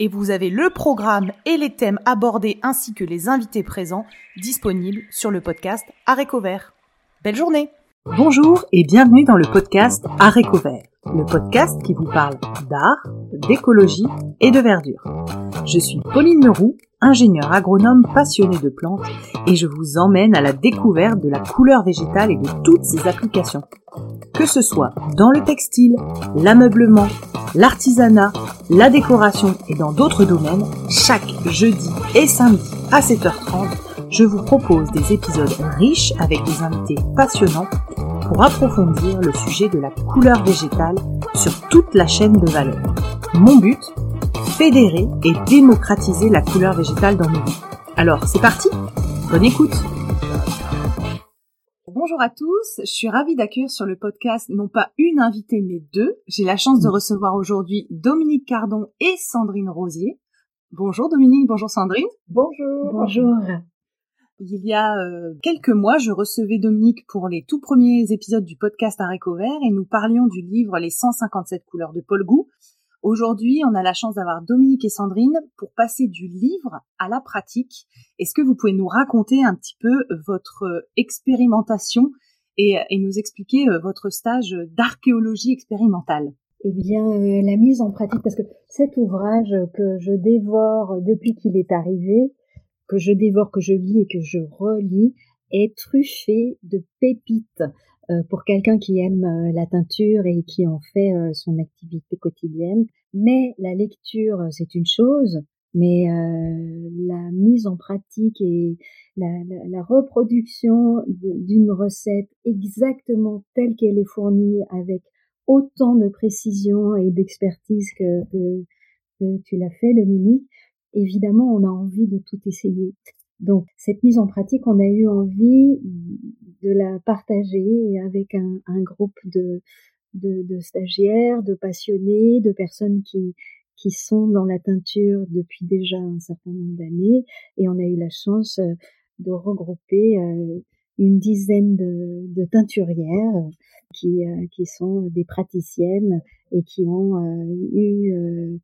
et vous avez le programme et les thèmes abordés ainsi que les invités présents disponibles sur le podcast Aréco Vert. Belle journée Bonjour et bienvenue dans le podcast Aréco Vert, le podcast qui vous parle d'art, d'écologie et de verdure. Je suis Pauline Leroux, ingénieure agronome passionnée de plantes et je vous emmène à la découverte de la couleur végétale et de toutes ses applications. Que ce soit dans le textile, l'ameublement, l'artisanat, la décoration et dans d'autres domaines, chaque jeudi et samedi à 7h30, je vous propose des épisodes riches avec des invités passionnants pour approfondir le sujet de la couleur végétale sur toute la chaîne de valeur. Mon but Fédérer et démocratiser la couleur végétale dans nos vies. Alors, c'est parti Bonne écoute Bonjour à tous, je suis ravie d'accueillir sur le podcast non pas une invitée mais deux. J'ai la chance de recevoir aujourd'hui Dominique Cardon et Sandrine Rosier. Bonjour Dominique, bonjour Sandrine. Bonjour. Bonjour. Il y a euh, quelques mois, je recevais Dominique pour les tout premiers épisodes du podcast Aréco Vert et nous parlions du livre Les 157 couleurs de Paul Gou. Aujourd'hui, on a la chance d'avoir Dominique et Sandrine pour passer du livre à la pratique. Est-ce que vous pouvez nous raconter un petit peu votre expérimentation et, nous expliquer euh, votre stage d'archéologie expérimentale? Eh bien, euh, la mise en pratique, parce que cet ouvrage que je dévore depuis qu'il est arrivé, que je dévore, que je lis et que je relis est truffé de pépites euh, pour quelqu'un qui aime euh, la teinture et qui en fait euh, son activité quotidienne. Mais la lecture, c'est une chose, mais la mise en pratique et la, reproduction d'une recette exactement telle qu'elle est fournie avec autant de précision et d'expertise que tu l'as fait, Dominique, évidemment, on a envie de tout essayer. Donc, cette mise en pratique, on a eu envie de la partager avec un, groupe de, de, stagiaires, de passionnés, de personnes qui, qui sont dans la teinture depuis déjà un certain nombre d'années. Et on a eu la chance euh, de regrouper euh, une dizaine de, de teinturières qui, euh, qui sont des praticiennes et qui ont eu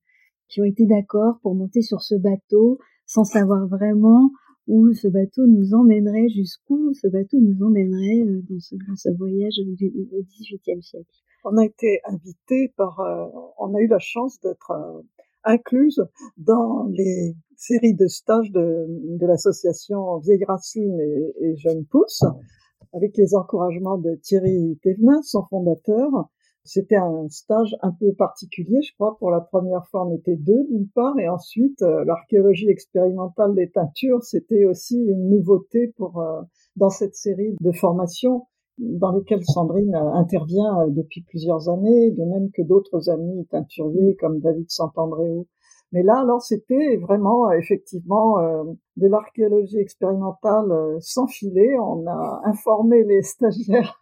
qui ont été d'accord pour monter sur ce bateau sans savoir vraiment où ce bateau nous emmènerait, jusqu'où ce bateau nous emmènerait euh, dans ce, voyage du, au XVIIIe siècle? On a été invité par, euh, on a eu la chance d'être euh, incluse dans les séries de stages de, l'association Vieille Racine et, et Jeunes Pousses, avec les encouragements de Thierry Thévenin, son fondateur, c'était un stage un peu particulier, je crois. Pour la première fois, on était deux d'une part, et ensuite euh, l'archéologie expérimentale des teintures, c'était aussi une nouveauté pour euh, dans cette série de formations dans lesquelles Sandrine euh, intervient depuis plusieurs années, de même que d'autres amis teinturiers comme David Santandréou mais là, alors, c'était vraiment effectivement euh, de l'archéologie expérimentale euh, sans filet. On a informé les stagiaires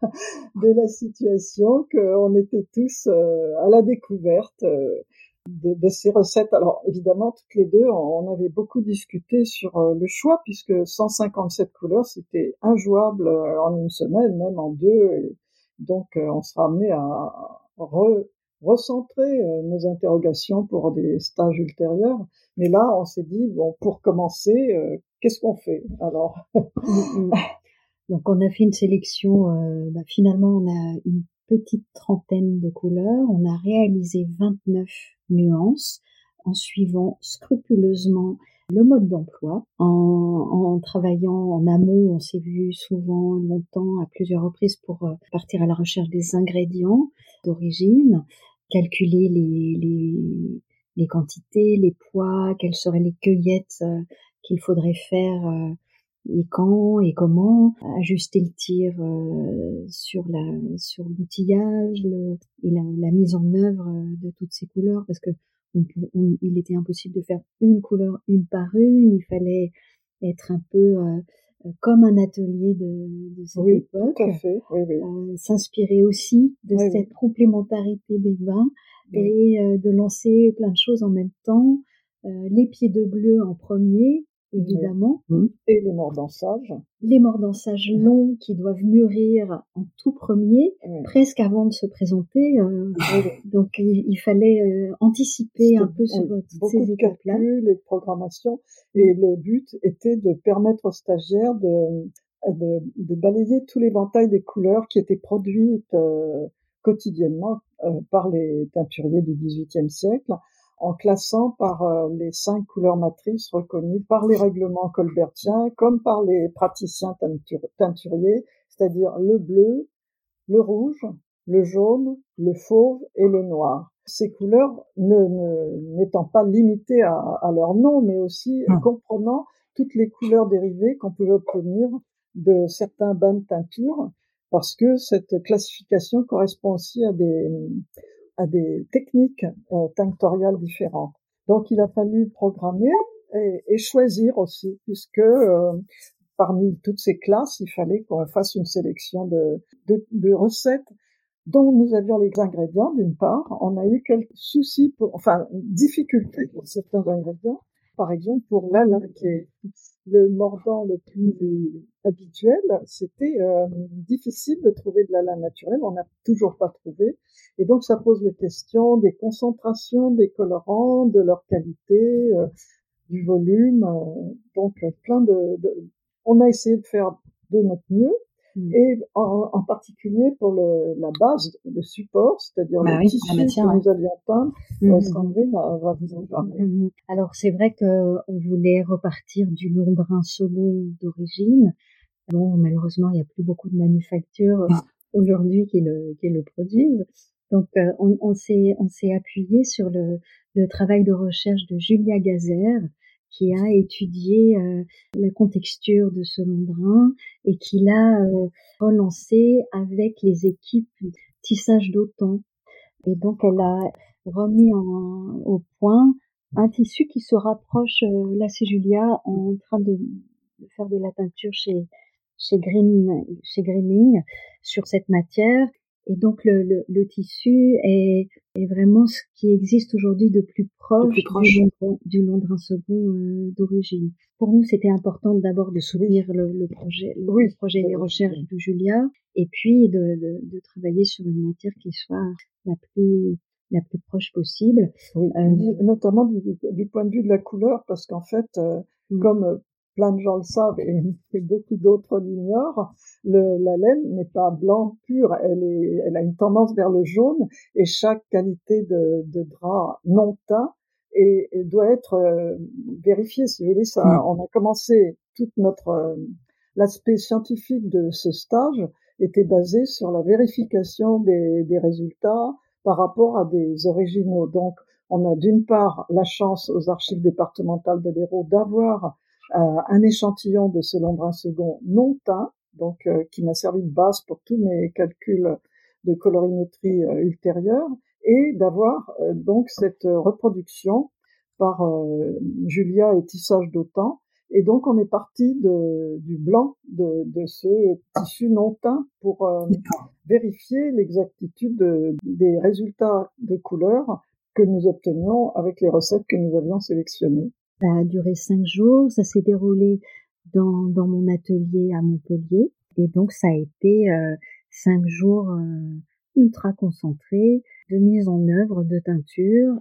de la situation, qu'on était tous euh, à la découverte de, de, ces recettes. Alors, évidemment, toutes les deux, on, avait beaucoup discuté sur le choix, puisque 157 couleurs, c'était injouable en une semaine, même en deux. Donc, on sera amené à re recentrer euh, nos interrogations pour des stages ultérieurs. Mais là, on s'est dit, bon, pour commencer, euh, qu'est-ce qu'on fait alors? Donc, on a fait une sélection. Euh, bah, finalement, on a une petite trentaine de couleurs. On a réalisé 29 nuances en suivant scrupuleusement le mode d'emploi. En, en, travaillant en amont, on s'est vu souvent longtemps, à plusieurs reprises, pour partir à la recherche des ingrédients d'origine calculer les, les, les, quantités, les poids, quelles seraient les cueillettes euh, qu'il faudrait faire euh, et quand et comment, ajuster le tir euh, sur la sur l'outillage et la, mise en œuvre de toutes ces couleurs parce que il était impossible de faire une couleur une par une, il fallait être un peu comme un atelier de, de cette oui, époque. Oui, oui. S'inspirer aussi de cette complémentarité des bains et de lancer plein de choses en même temps. les pieds de bleu en premier, évidemment. Mmh. Et les mordansages. Les mordansages longs qui doivent mûrir en tout premier, presque avant de se présenter. Euh, donc il, fallait euh, anticiper un peu sur euh, toutes ces étapes-là. et de programmation. Et le but était de permettre aux stagiaires de, de, de balayer tout l'éventail des couleurs qui étaient produites quotidiennement par les teinturiers du XVIIIe siècle en classant par euh, les cinq couleurs matrices reconnues par les règlements colbertiens comme par les praticiens teinturiers, c'est-à-dire le bleu, le rouge, le jaune, le fauve et le noir. Ces couleurs ne n'étant pas limitées à, à, leur nom, mais aussi mmh. comprenant toutes les couleurs dérivées qu'on pouvait obtenir de certains bains de teinture, parce que cette classification correspond aussi à des, à des techniques euh, tinctoriales différentes. Donc il a fallu programmer et, et choisir aussi, puisque euh, parmi toutes ces classes, il fallait qu'on fasse une sélection de, de, de, recettes dont nous avions les ingrédients d'une part. On a eu quelques soucis, pour, enfin difficultés pour certains ingrédients. Par exemple, pour l'âne qui est le mordant le plus habituel, c'était euh, difficile de trouver de la laine naturelle, on n'a toujours pas trouvé. Et donc ça pose les questions des concentrations des colorants, de leur qualité, euh, du volume. Euh, donc plein de, de, On a essayé de faire de notre mieux, Mm. Et en, en, particulier pour le, la base, le support, c'est-à-dire bah le tissu que nous avions peint, mm Sandrine va vous en parler. Mm-hmm. Alors c'est vrai que on voulait repartir du Londrin second d'origine. Bon, malheureusement, il n'y a plus beaucoup de manufactures aujourd'hui qui le, qui le produisent. Donc, euh, on, on s'est appuyé sur le, le travail de recherche de Julia Gazer, qui a étudié euh, la contexture de ce londrin et qui l'a euh, relancé avec les équipes tissage d'autant. Et donc elle a remis en, au point un tissu qui se rapproche, euh, là c'est Julia en train de, faire de la teinture chez chez Green, chez Greening sur cette matière et donc le, le, le tissu est, est, vraiment ce qui existe aujourd'hui de plus proche, Du, Londres, second euh, d'origine. Pour nous, c'était important d'abord de soutenir le, le projet, le projet des recherches de Julia, et puis de, de, de, travailler sur une matière qui soit la plus la plus proche possible. Oui, euh, notamment du, du, point de vue de la couleur, parce qu'en fait, euh, mm. comme plein de gens le savent et, beaucoup d'autres l'ignorent, la laine n'est pas blanc pur, elle, est, elle a une tendance vers le jaune et chaque qualité de, de drap non teint et, doit être euh, vérifiée. Si vous voulez, ça, mm. on a commencé toute notre euh, l'aspect scientifique de ce stage était basé sur la vérification des, des résultats par rapport à des originaux. Donc, on a d'une part la chance aux archives départementales de l'Hérault d'avoir un échantillon de ce Londrin second non teint, donc euh, qui m'a servi de base pour tous mes calculs de colorimétrie euh, ultérieure, et d'avoir donc cette reproduction par Julia et tissage d'autant. Et donc on est parti de, du blanc de, de, ce tissu non teint pour vérifier l'exactitude des résultats de couleurs que nous obtenions avec les recettes que nous avions sélectionnées. Ça a duré cinq jours, ça s'est déroulé dans, dans mon atelier à Montpellier. Et donc ça a été euh, cinq jours euh, ultra concentrés de mise en œuvre de teinture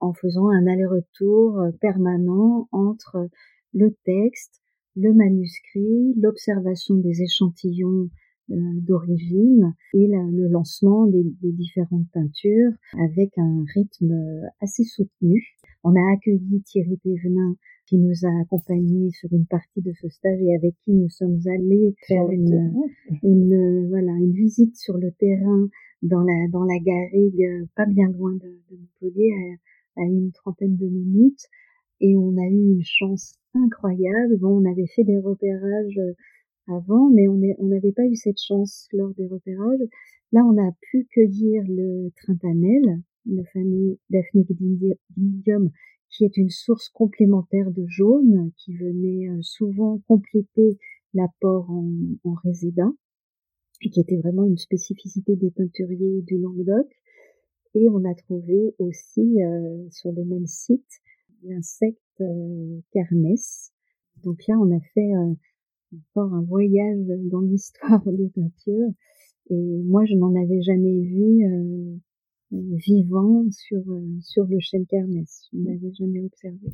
en faisant un aller-retour euh, permanent entre le texte, le manuscrit, l'observation des échantillons d'origine et le lancement des, des, différentes teintures avec un rythme assez soutenu. On a accueilli Thierry Pévenin qui nous a accompagnés sur une partie de ce stage et avec qui nous sommes allés faire une, une, voilà une visite sur le terrain dans la dans la garrigue pas bien loin de, de Montpellier à, à, une trentaine de minutes. Et on a eu une chance incroyable. Bon on avait fait des repérages avant, mais on n'avait pas eu cette chance lors des repérages. Là, on a pu cueillir le trintanel, le famille Daphne qui est une source complémentaire de jaune qui venait souvent compléter l'apport en, en et qui était vraiment une spécificité des teinturiers du Languedoc. Et on a trouvé aussi sur le même site l'insecte euh, Kermès. Donc là, on a fait encore un voyage dans l'histoire des peintures. Et moi, je n'en avais jamais vu euh, vivant sur sur le chêne Kermès. Je n'avais jamais observé.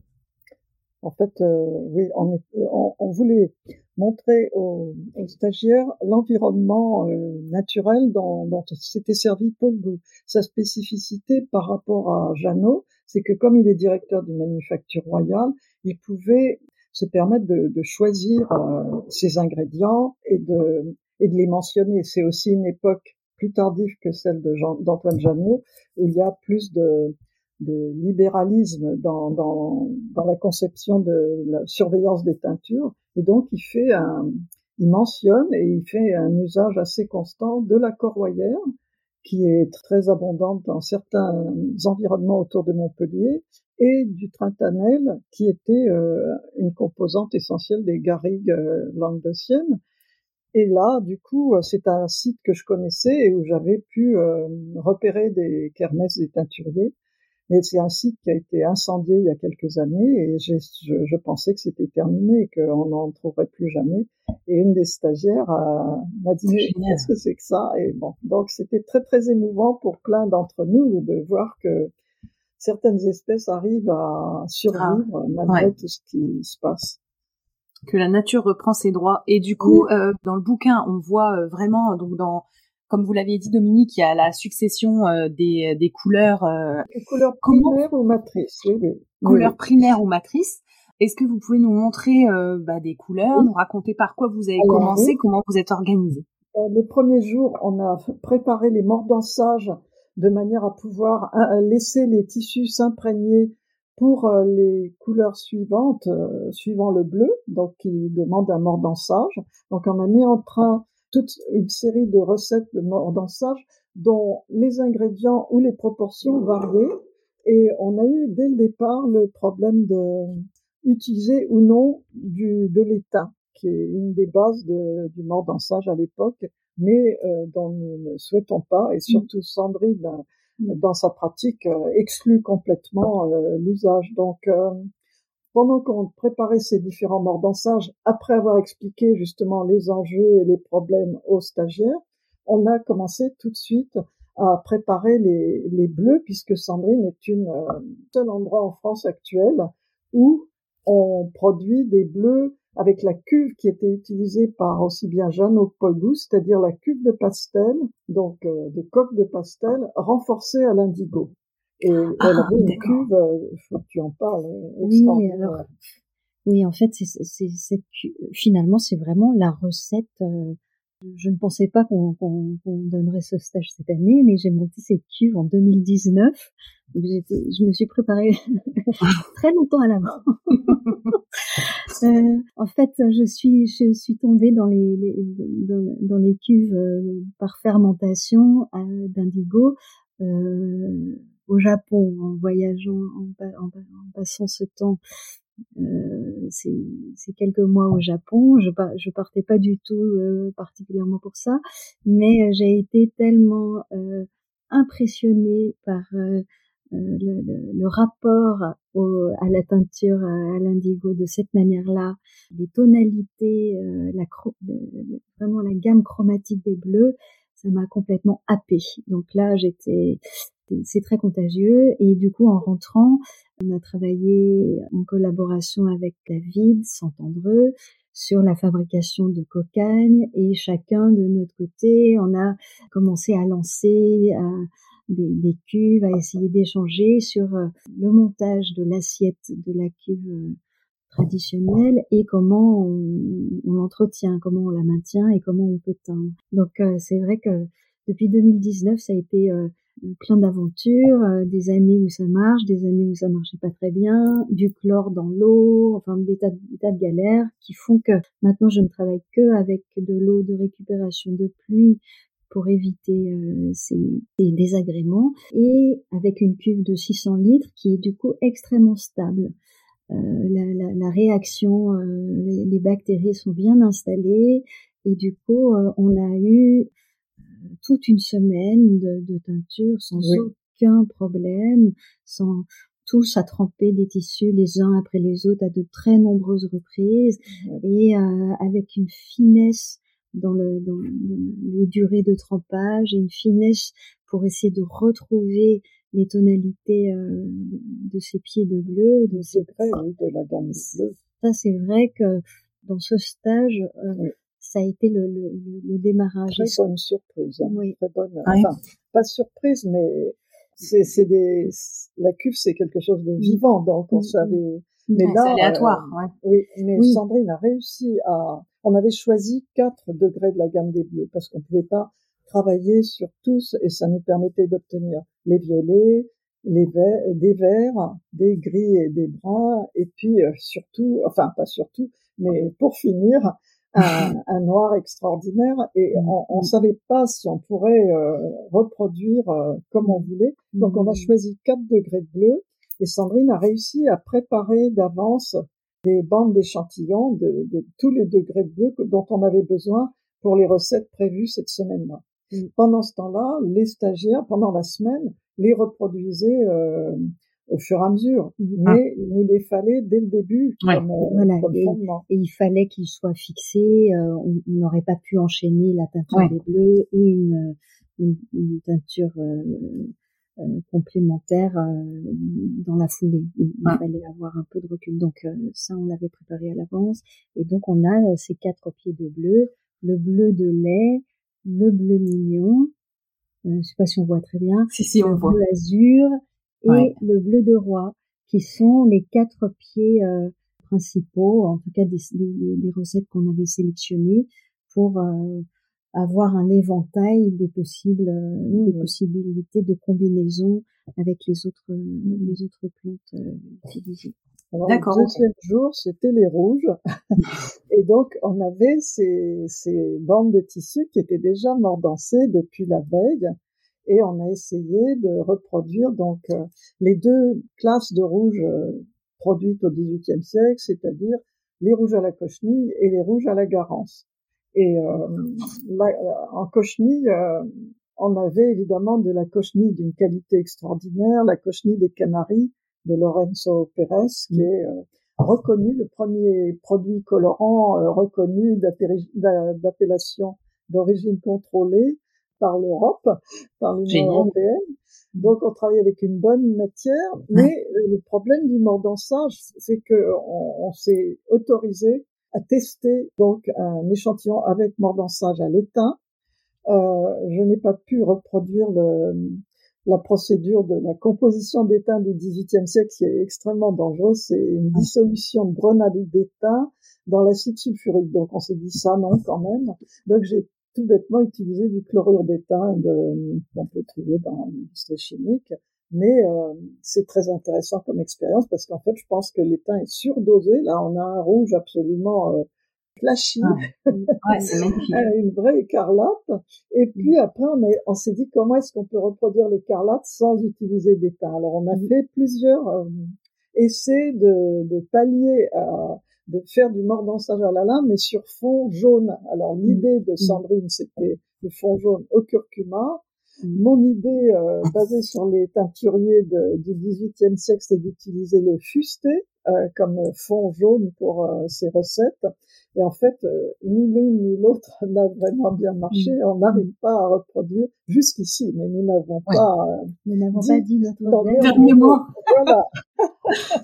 En fait, euh, oui, on, on, voulait montrer aux, stagiaires l'environnement euh, naturel dont, dont s'était servi Paul Gou. Sa spécificité par rapport à Jeannot, c'est que comme il est directeur du Manufacture Royale, il pouvait se permettre de, de choisir euh, ses ingrédients et de, et de les mentionner. C'est aussi une époque plus tardive que celle d'Antoine Jeannot, où il y a plus de, libéralisme dans, la conception de la surveillance des teintures. Et donc, il fait un, il mentionne et il fait un usage assez constant de la corroyère, qui est très abondante dans certains environnements autour de Montpellier, et du trintanel, qui était euh, une composante essentielle des garrigues euh, languedociennes. Et là, du coup, c'est un site que je connaissais et où j'avais pu euh, repérer des kermesses des teinturiers. Mais c'est un site qui a été incendié il y a quelques années et je, je, pensais que c'était terminé, qu'on n'en trouverait plus jamais. Et une des stagiaires m'a dit qu'est-ce que c'est que ça? Et bon, donc c'était très très émouvant pour plein d'entre nous de voir que certaines espèces arrivent à survivre ah, malgré tout ce qui se passe que la nature reprend ses droits. Et du coup, euh, dans le bouquin, on voit euh, vraiment, donc dans comme vous l'aviez dit Dominique, il y a la succession euh, des, des couleurs. Euh, couleurs primaires ou matrices, oui, oui. Couleurs primaires ou matrices. Est-ce que vous pouvez nous montrer euh, bah, des couleurs, nous raconter par quoi vous avez commencé, comment vous êtes organisé? Le premier jour, on a préparé les mordansages de manière à pouvoir laisser les tissus s'imprégner pour les couleurs suivantes, suivant le bleu, donc qui demande un mordansage. Donc on a mis en train toute une série de recettes de mordansage dont les ingrédients ou les proportions variaient. Et on a eu dès le départ le problème de utiliser ou non du, de l'étain, qui est une des bases de, du mordansage à l'époque, mais euh, dont nous ne souhaitons pas, et surtout Sandrine, dans sa pratique, euh, exclut complètement euh, l'usage. Donc, pendant qu'on préparait ces différents mordansages, après avoir expliqué justement les enjeux et les problèmes aux stagiaires, on a commencé tout de suite à préparer les, bleus, puisque Sandrine est une euh, seul endroit en France actuel où on produit des bleus avec la cuve qui était utilisée par aussi bien Jeanne au Paul c'est-à-dire la cuve de pastel, donc euh, de coque de pastel renforcée à l'indigo. Et ah, elle avait une cuve, euh, faut que tu en parles. Euh, oui, alors, oui, en fait, c'est, c'est, c'est, finalement, c'est vraiment la recette. Euh, je ne pensais pas qu'on, qu'on, donnerait ce stage cette année, mais j'ai monté cette cuve en 2019. Donc je me suis préparée très longtemps à l'avant. euh, en fait, je suis, je suis tombée dans les, dans, les cuves par fermentation d'indigo. Euh, au Japon en voyageant, en, passant ce temps, euh, c'est quelques mois au Japon. Je, je partais pas du tout euh, particulièrement pour ça, mais euh, j'ai été tellement euh, impressionnée par euh, le, le, rapport à la teinture, à l'indigo de cette manière-là, les tonalités, la, vraiment la gamme chromatique des bleus, ça m'a complètement happée. Donc là, j'étais c'est très contagieux. Et du coup, en rentrant, on a travaillé en collaboration avec David Santandreux sur la fabrication de cocagne et chacun de notre côté, on a commencé à lancer des, cuves, à essayer d'échanger sur euh, le montage de l'assiette de la cuve euh, traditionnelle et comment on, l'entretient, comment on la maintient et comment on peut teindre. Donc euh, c'est vrai que depuis 2019, ça a été plein d'aventures, euh, des années où ça marche, des années où ça marchait pas très bien, du chlore dans l'eau, enfin des tas, de galères qui font que maintenant je ne travaille que avec de l'eau de récupération de pluie pour éviter ces, désagréments et avec une cuve de 600 litres qui est du coup extrêmement stable. La, la, réaction, les, les, bactéries sont bien installées et du coup on a eu toute une semaine de, de teinture sans aucun problème, sans tous à tremper des tissus les uns après les autres à de très nombreuses reprises et euh, avec une finesse dans, le, dans, les durées de trempage et une finesse pour essayer de retrouver les tonalités euh, de, ces pieds de bleu. C'est vrai, oui, de la gamme bleue. Ça, c'est vrai que dans ce stage, euh, ça a été le, le, le démarrage. Très bonne surprise. Hein. Oui. Très bonne. Enfin, pas surprise, mais c'est, c'est des, la cuve, c'est quelque chose de vivant, donc on mm, mm. savait. Mais là, c'est aléatoire. Euh, oui, mais Sandrine a réussi à. On avait choisi 4 degrés de la gamme des bleus parce qu'on pouvait pas travailler sur tous et ça nous permettait d'obtenir les violets, les verts, des verts, des gris et des bruns et puis euh, surtout, enfin pas surtout, mais pour finir, un, noir extraordinaire et mm. on, on savait pas si on pourrait euh, reproduire euh, comme on voulait. Donc on a mm. choisi 4 degrés de bleu et Sandrine a réussi à préparer d'avance des bandes d'échantillons de, de, tous les degrés de bleu dont on avait besoin pour les recettes prévues cette semaine-là. Mm. Pendant ce temps-là, les stagiaires, pendant la semaine, les reproduisaient euh, au fur et à mesure. Ah. Mais il nous les fallait dès le début. Comme, euh, voilà. et, il fallait qu'ils soient fixés. Euh, on n'aurait pas pu enchaîner la teinture des bleus et une, une, une teinture euh, euh complémentaire dans la foulée. Il, fallait avoir un peu de recul. Donc ça, on l'avait préparé à l'avance. Et donc on a ces quatre pieds de bleu, le bleu de lait, le bleu mignon. je sais pas si on voit très bien. Si si, on le voit. Bleu azur et le bleu de roi, qui sont les quatre pieds euh, principaux, en tout cas des, des, des recettes qu'on avait sélectionnées pour euh, avoir un éventail des possibles, euh, des possibilités de combinaison avec les autres, les autres plantes utilisées. Alors, le deuxième jour, c'était les rouges. et donc, on avait ces, ces bandes de tissu qui étaient déjà mordancées depuis la veille et on a essayé de reproduire donc euh, les deux classes de rouges euh, produites au XVIIIe siècle, c'est-à-dire les rouges à la cochenille et les rouges à la garance. Et euh, en cochenille, on avait évidemment de la cochenille d'une qualité extraordinaire, la cochenille des Canaries de Lorenzo Pérez, qui est reconnu, le premier produit colorant reconnu d'appellation d'origine contrôlée par l'Europe, par l'Union européenne. Donc on travaille avec une bonne matière, mais le problème du mordançage, c'est que on, s'est autorisé à tester donc un échantillon avec mordançage à l'étain. Euh, je n'ai pas pu reproduire le, la procédure de la composition d'étain du XVIIIe siècle qui est extrêmement dangereuse. C'est une dissolution de grenade d'étain dans l'acide sulfurique. Donc on s'est dit ça non quand même. Donc j'ai tout bêtement utiliser du chlorure d'étain qu'on peut trouver dans l'industrie chimique. Mais euh, c'est très intéressant comme expérience parce qu'en fait, je pense que l'étain est surdosé. Là, on a un rouge absolument euh, flashy, ah, ouais, une vraie écarlate. Et mm. puis après, on, on s'est dit comment est-ce qu'on peut reproduire l'écarlate sans utiliser d'étain. Alors, on a mm. fait plusieurs euh, essais de, de pallier à de faire du la lame, mais sur fond jaune. Alors l'idée de mm. Sandrine, c'était le fond jaune au curcuma. Mm. Mon idée, euh, basée sur les teinturiers de, du XVIIIe siècle, c'est d'utiliser le fusté euh, comme fond jaune pour euh, ces recettes. Et en fait, euh, ni l'une ni l'autre n'a vraiment bien marché. Mm. On n'arrive pas à reproduire jusqu'ici, mais nous n'avons pas. Euh, nous n'avons pas dit notre dernier mot. Voilà.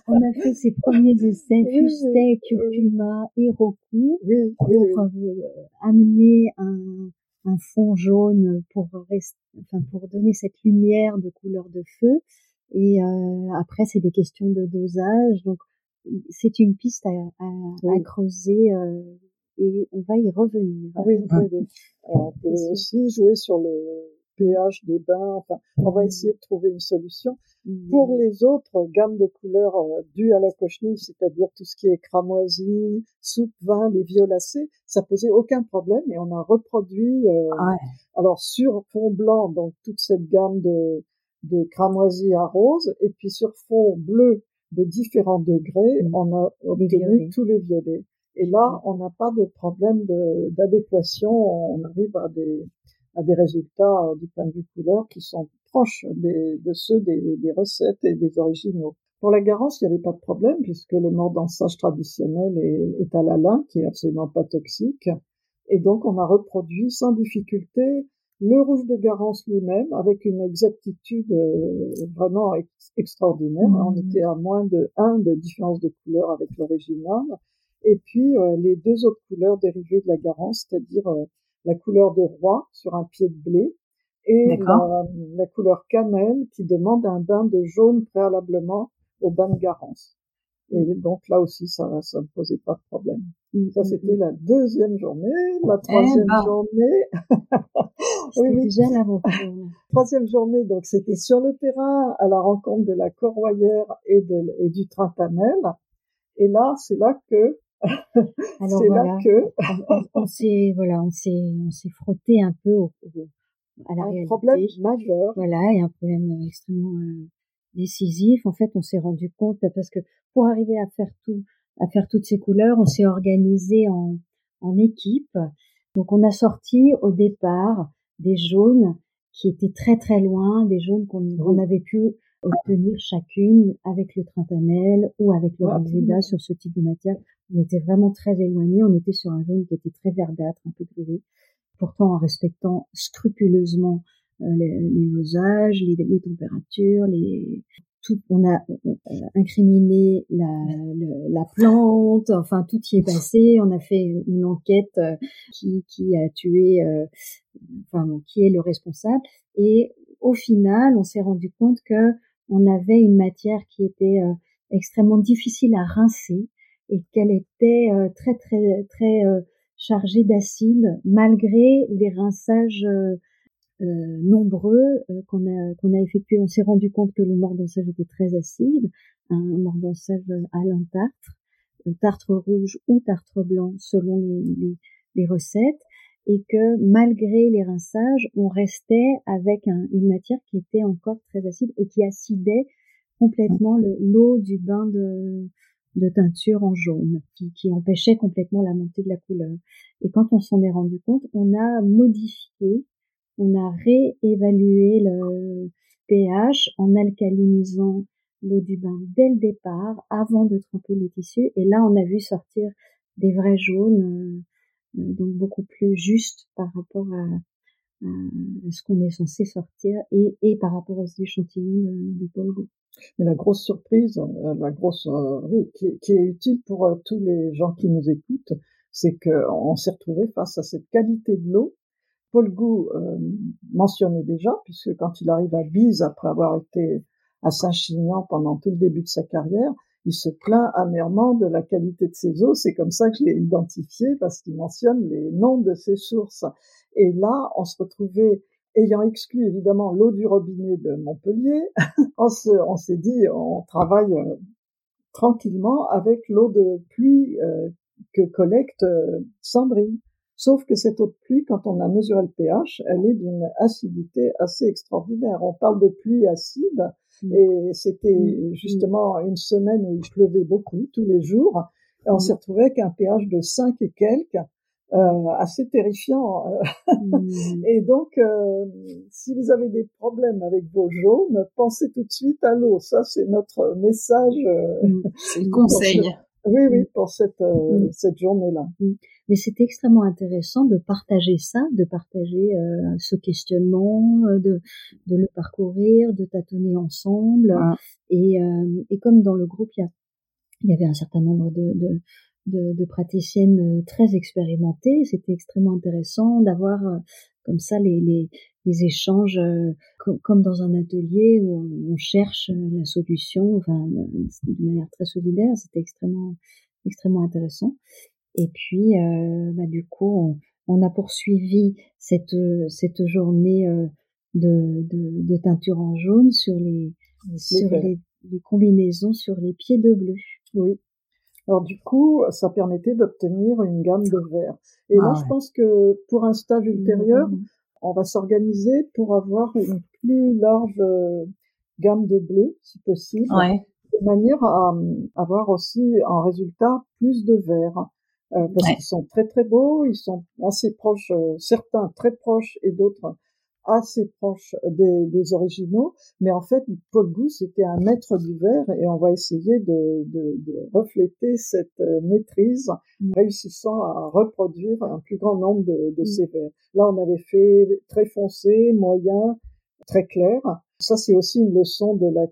On a fait ces premiers essais fustet, curcuma et roku pour euh, amener un, un fond jaune pour rester, enfin pour donner cette lumière de couleur de feu. Et après, c'est des questions de dosage. Donc, c'est une piste à, à, creuser euh, et on va y revenir. Oui, oui, oui. on peut aussi jouer sur le pH des bains. Enfin, on va essayer de trouver une solution. Pour les autres gammes de couleurs euh, dues à la cochenille, c'est-à-dire tout ce qui est cramoisi, soupe, vin, les violacés, ça posait aucun problème et on a reproduit, euh, alors sur fond blanc, donc toute cette gamme de, de cramoisi à rose, et puis sur fond bleu de différents degrés, mmh. on a obtenu tous les violets. Et là, on n'a pas de problème d'adéquation, on arrive à des, à des résultats euh, du point de vue couleur qui sont proches des, de ceux des, des, recettes et des originaux. Pour la garance, il n'y avait pas de problème puisque le mordansage traditionnel est, est à la lin, qui est absolument pas toxique. Et donc, on a reproduit sans difficulté le rouge de Garance lui-même avec une exactitude euh, vraiment extraordinaire. On mmh. était à moins de 1 de différence de couleur avec l'original. Et puis euh, les deux autres couleurs dérivées de la Garance, c'est-à-dire euh, la couleur de roi sur un pied de bleu et la, couleur cannelle qui demande un bain de jaune préalablement au bain de Garance. Et donc là aussi, ça ça ne posait pas de problème. Mm, ça, mm, c'était mm. la deuxième journée. La eh troisième ben. journée... oui, oui. déjà la Troisième journée, donc c'était sur le terrain, à la rencontre de la corroyère et, de, et du trintanel. Et là, c'est là que... Alors là que... on, s'est voilà, on s'est on s'est frotté un peu au, à la un problème majeur. Voilà, et un problème extrêmement euh, décisif. En fait, on s'est rendu compte parce que pour arriver à faire tout, à faire toutes ces couleurs, on s'est organisé en, en équipe. Donc, on a sorti au départ des jaunes qui étaient très très loin, des jaunes qu'on avait pu obtenir chacune avec le trintanel ou avec le réséda sur ce type de matière. On était vraiment très éloignés. On était sur un jaune qui était très verdâtre, un peu grisé, pourtant en respectant scrupuleusement euh, les, les, dosages, les, les, températures, les tout, on a incriminé la, la, plante, enfin tout y est passé. On a fait une enquête euh, qui, qui a tué, euh, enfin qui est le responsable. Et au final, on s'est rendu compte que on avait une matière qui était extrêmement difficile à rincer et qu'elle était très très très chargée d'acide malgré les rinçages euh, nombreux euh, qu'on a qu'on a on s'est rendu compte que le mordansage était très acide, un mordansage à l'entartre, euh, tartre rouge ou tartre blanc selon les, recettes, et que malgré les rinçages, on restait avec un, une matière qui était encore très acide et qui acidait complètement l'eau du bain de, teinture en jaune, qui, empêchait complètement la montée de la couleur. Et quand on s'en est rendu compte, on a modifié on a réévalué le pH en alcalinisant l'eau du bain dès le départ, avant de tremper les tissus. Et là, on a vu sortir des vrais jaunes, euh, donc beaucoup plus justes par rapport à, ce qu'on est censé sortir et, et par rapport aux échantillons de, de Paul Mais la grosse surprise, euh, la grosse, oui, qui, qui, est utile pour tous les gens qui nous écoutent, c'est qu'on s'est retrouvé face à cette qualité de l'eau. Paul Gou euh, mentionnait déjà, puisque quand il arrive à Bise, après avoir été à Saint-Chinian pendant tout le début de sa carrière, il se plaint amèrement de la qualité de ses eaux. C'est comme ça que je l'ai identifié, parce qu'il mentionne les noms de ses sources. Et là, on se retrouvait, ayant exclu évidemment l'eau du robinet de Montpellier, on s'est dit, on travaille euh, tranquillement avec l'eau de pluie euh, que collecte Sandrine. Sauf que cette eau de pluie, quand on a mesuré le pH, elle est d'une acidité assez extraordinaire. On parle de pluie acide. Et c'était mm. justement une semaine où il pleuvait beaucoup, tous les jours, et on mm. s'est retrouvé avec un pH de 5 et quelques, euh, assez terrifiant. et donc, euh, si vous avez des problèmes avec vos jaunes, pensez tout de suite à l'eau. Ça, c'est notre message. Euh, c'est le conseil. Oui, oui, pour cette, euh, cette journée-là. Mais c'était extrêmement intéressant de partager ça, de partager euh, ce questionnement, euh, de, de le parcourir, de tâtonner ensemble. Et, euh, et comme dans le groupe, il y, a, il y avait un certain nombre de, de, de, de praticiennes très expérimentées, c'était extrêmement intéressant d'avoir comme ça les, les, les échanges comme dans un atelier où on, cherche la solution, enfin de manière très solidaire. C'était extrêmement extrêmement intéressant. Et puis, euh, bah, du coup, on, a poursuivi cette, cette journée euh, de, de, de teinture en jaune sur les, sur les, les, combinaisons sur les pieds de bleu. Oui. Alors du coup, ça permettait d'obtenir une gamme de vert. Et là, ah je pense que pour un stage ultérieur, mmh. on va s'organiser pour avoir une plus large euh, gamme de bleu, si possible, ouais. de manière à avoir aussi en résultat plus de vert. Euh, parce qu'ils sont très très beaux, ils sont assez proches, euh, certains très proches et d'autres assez proches des, des, originaux, mais en fait, Paul Gousse était un maître du verre et on va essayer de, de, de refléter cette euh, maîtrise, mm. réussissant à reproduire un plus grand nombre de, de mm. ces verres. Là, on avait fait très foncé, moyen, très clair. Ça, c'est aussi une leçon de la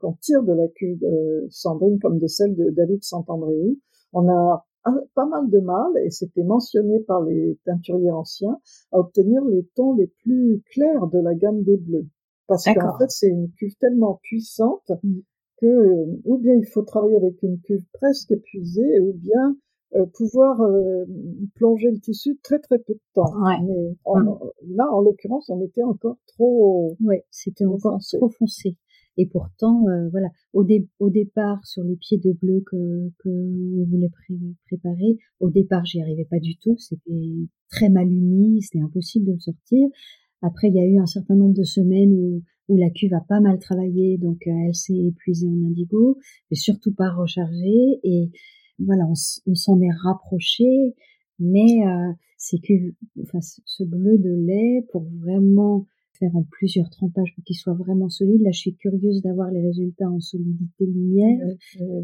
qu'on tire de la cuve de Sandrine comme de celle de David Santandréou. On a pas mal de mal, et c'était mentionné par les teinturiers anciens, à obtenir les tons les plus clairs de la gamme des bleus. Parce qu'en fait, c'est une cuve tellement puissante mm. que euh, ou bien il faut travailler avec une cuve presque épuisée, ou bien euh, pouvoir euh, plonger le tissu très très peu de temps. Mais mm. là, en l'occurrence, on était encore trop. Ouais, c'était encore trop foncé. Et pourtant, euh, voilà, au, dé au départ, sur les pieds de bleu que, que on voulait préparer, au départ, j'y arrivais pas du tout. C'était très mal uni, c'était impossible de le sortir. Après, il y a eu un certain nombre de semaines où, où la cuve a pas mal travaillé, donc euh, elle s'est épuisée en indigo, mais surtout pas rechargée. Et voilà, on, s'en est rapproché, mais euh, ces cuves, enfin, ce bleu de lait, pour vraiment faire en plusieurs trempages pour qu'il soit vraiment solide. Là, je suis curieuse d'avoir les résultats en solidité lumière. Euh,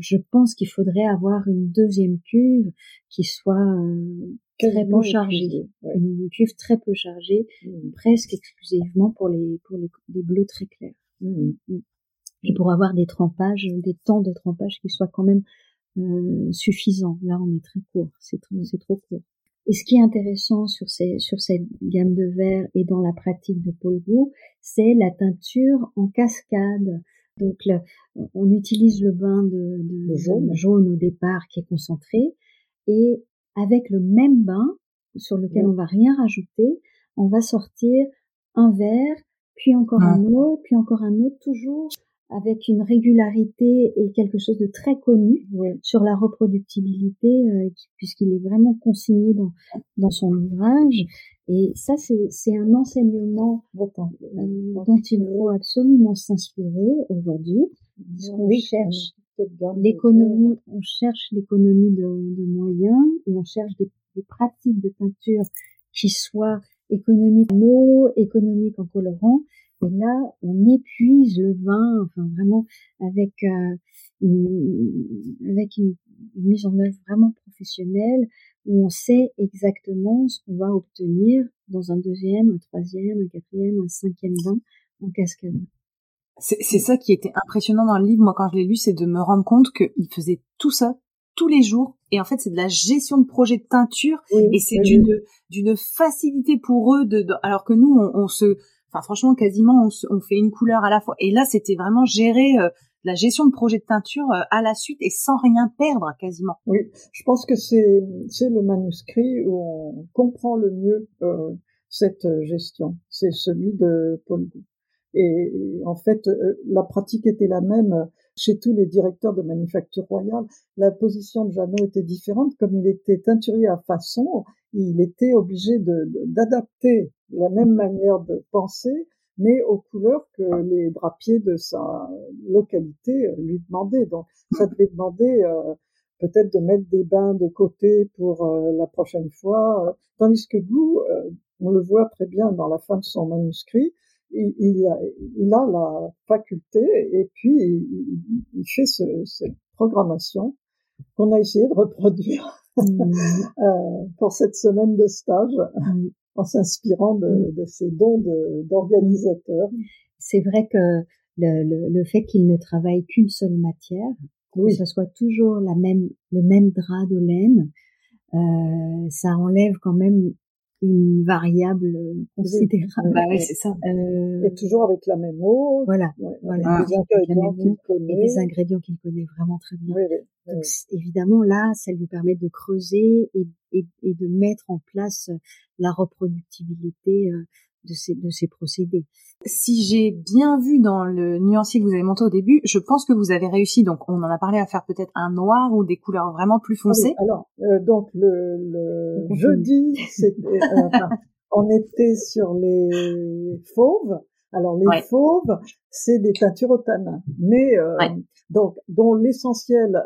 je pense qu'il faudrait avoir une deuxième cuve qui soit euh, très peu chargée, une cuve très peu chargée, mmh. presque exclusivement pour les pour les, bleus très clairs. Mmh. Et pour avoir des trempages, des temps de trempage qui soient quand même euh, suffisants. Là, on est très court, c'est trop, c'est trop court. Et ce qui est intéressant sur, ces, sur cette gamme de verre et dans la pratique de Paul Gou, c'est la teinture en cascade. Donc, on utilise le bain de, de jaune. jaune. au départ qui est concentré et avec le même bain sur lequel on va rien rajouter, on va sortir un verre, puis encore un autre, puis encore un autre, toujours avec une régularité et quelque chose de très connu sur la reproductibilité, euh, puisqu'il est vraiment consigné dans, dans son ouvrage. Et ça, c'est un enseignement euh, dont il faut absolument s'inspirer aujourd'hui. On cherche l'économie, on cherche l'économie de, de, moyens et on cherche des, des pratiques de peinture qui soient économiques en eau, économiques en colorant, et là, on épuise le vin, enfin vraiment avec euh, une, avec une, mise en œuvre vraiment professionnelle où on sait exactement ce qu'on va obtenir dans un deuxième, un troisième, un quatrième, un cinquième vin en cascade. C'est ça qui était impressionnant dans le livre, moi quand je l'ai lu, c'est de me rendre compte qu'il faisait tout ça tous les jours. Et en fait, c'est de la gestion de projet de teinture et c'est d'une d'une facilité pour eux de, alors que nous, on, on se Franchement, quasiment, on, fait une couleur à la fois. Et là, c'était vraiment gérer euh, la gestion de projet de teinture euh, à la suite et sans rien perdre, quasiment. Oui, je pense que c'est c'est le manuscrit où on comprend le mieux euh, cette gestion. C'est celui de Paul Gou. Et, en fait, la pratique était la même chez tous les directeurs de manufacture royale. La position de Jeannot était différente. Comme il était teinturier à façon, il était obligé d'adapter la même manière de penser, mais aux couleurs que les drapiers de sa localité euh, lui demandaient. Donc, ça devait demander euh, peut-être de mettre des bains de côté pour euh, la prochaine fois, tandis que Gou, on le voit très bien dans la fin de son manuscrit, il, il, a, il a, la faculté et puis il, il fait ce, cette programmation qu'on a essayé de reproduire mmh. pour cette semaine de stage. Mmh en s'inspirant de, mm. de, ces dons d'organisateurs. C'est vrai que le, le, le fait qu'il ne travaille qu'une seule matière, que ce soit toujours la même, le même drap de laine, euh, ça enlève quand même une variable considérable. Bah oui, c'est ça. Euh, et toujours avec la même eau. Voilà. voilà. des ingrédients qu'il connaît. Et des ingrédients qu'il connaît vraiment très bien. Donc, évidemment, là, ça lui permet de creuser et, et, et, de mettre en place la reproductibilité euh, de ces, de ces procédés. Si j'ai bien vu dans le nuancier que vous avez monté au début, je pense que vous avez réussi, donc on en a parlé, à faire peut-être un noir ou des couleurs vraiment plus foncées. alors, euh, donc le, le jeudi, c'était, euh, on était sur les fauves. Alors les fauves, c'est des teintures au tanin, mais euh, donc dont l'essentiel